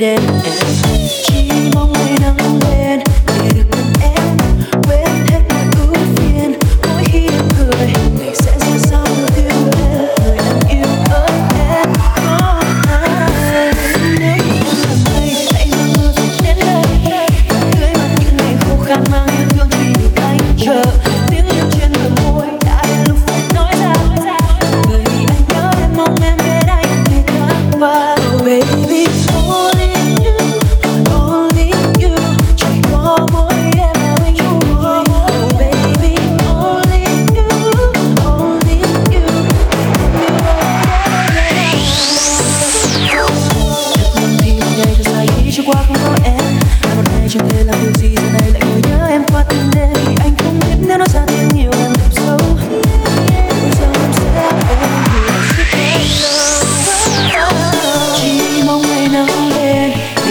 needed.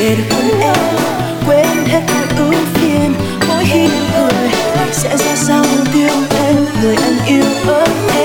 về được em, quên hết mọi ưu phiền mỗi khi nụ cười sẽ ra sao tiêu em người anh yêu em.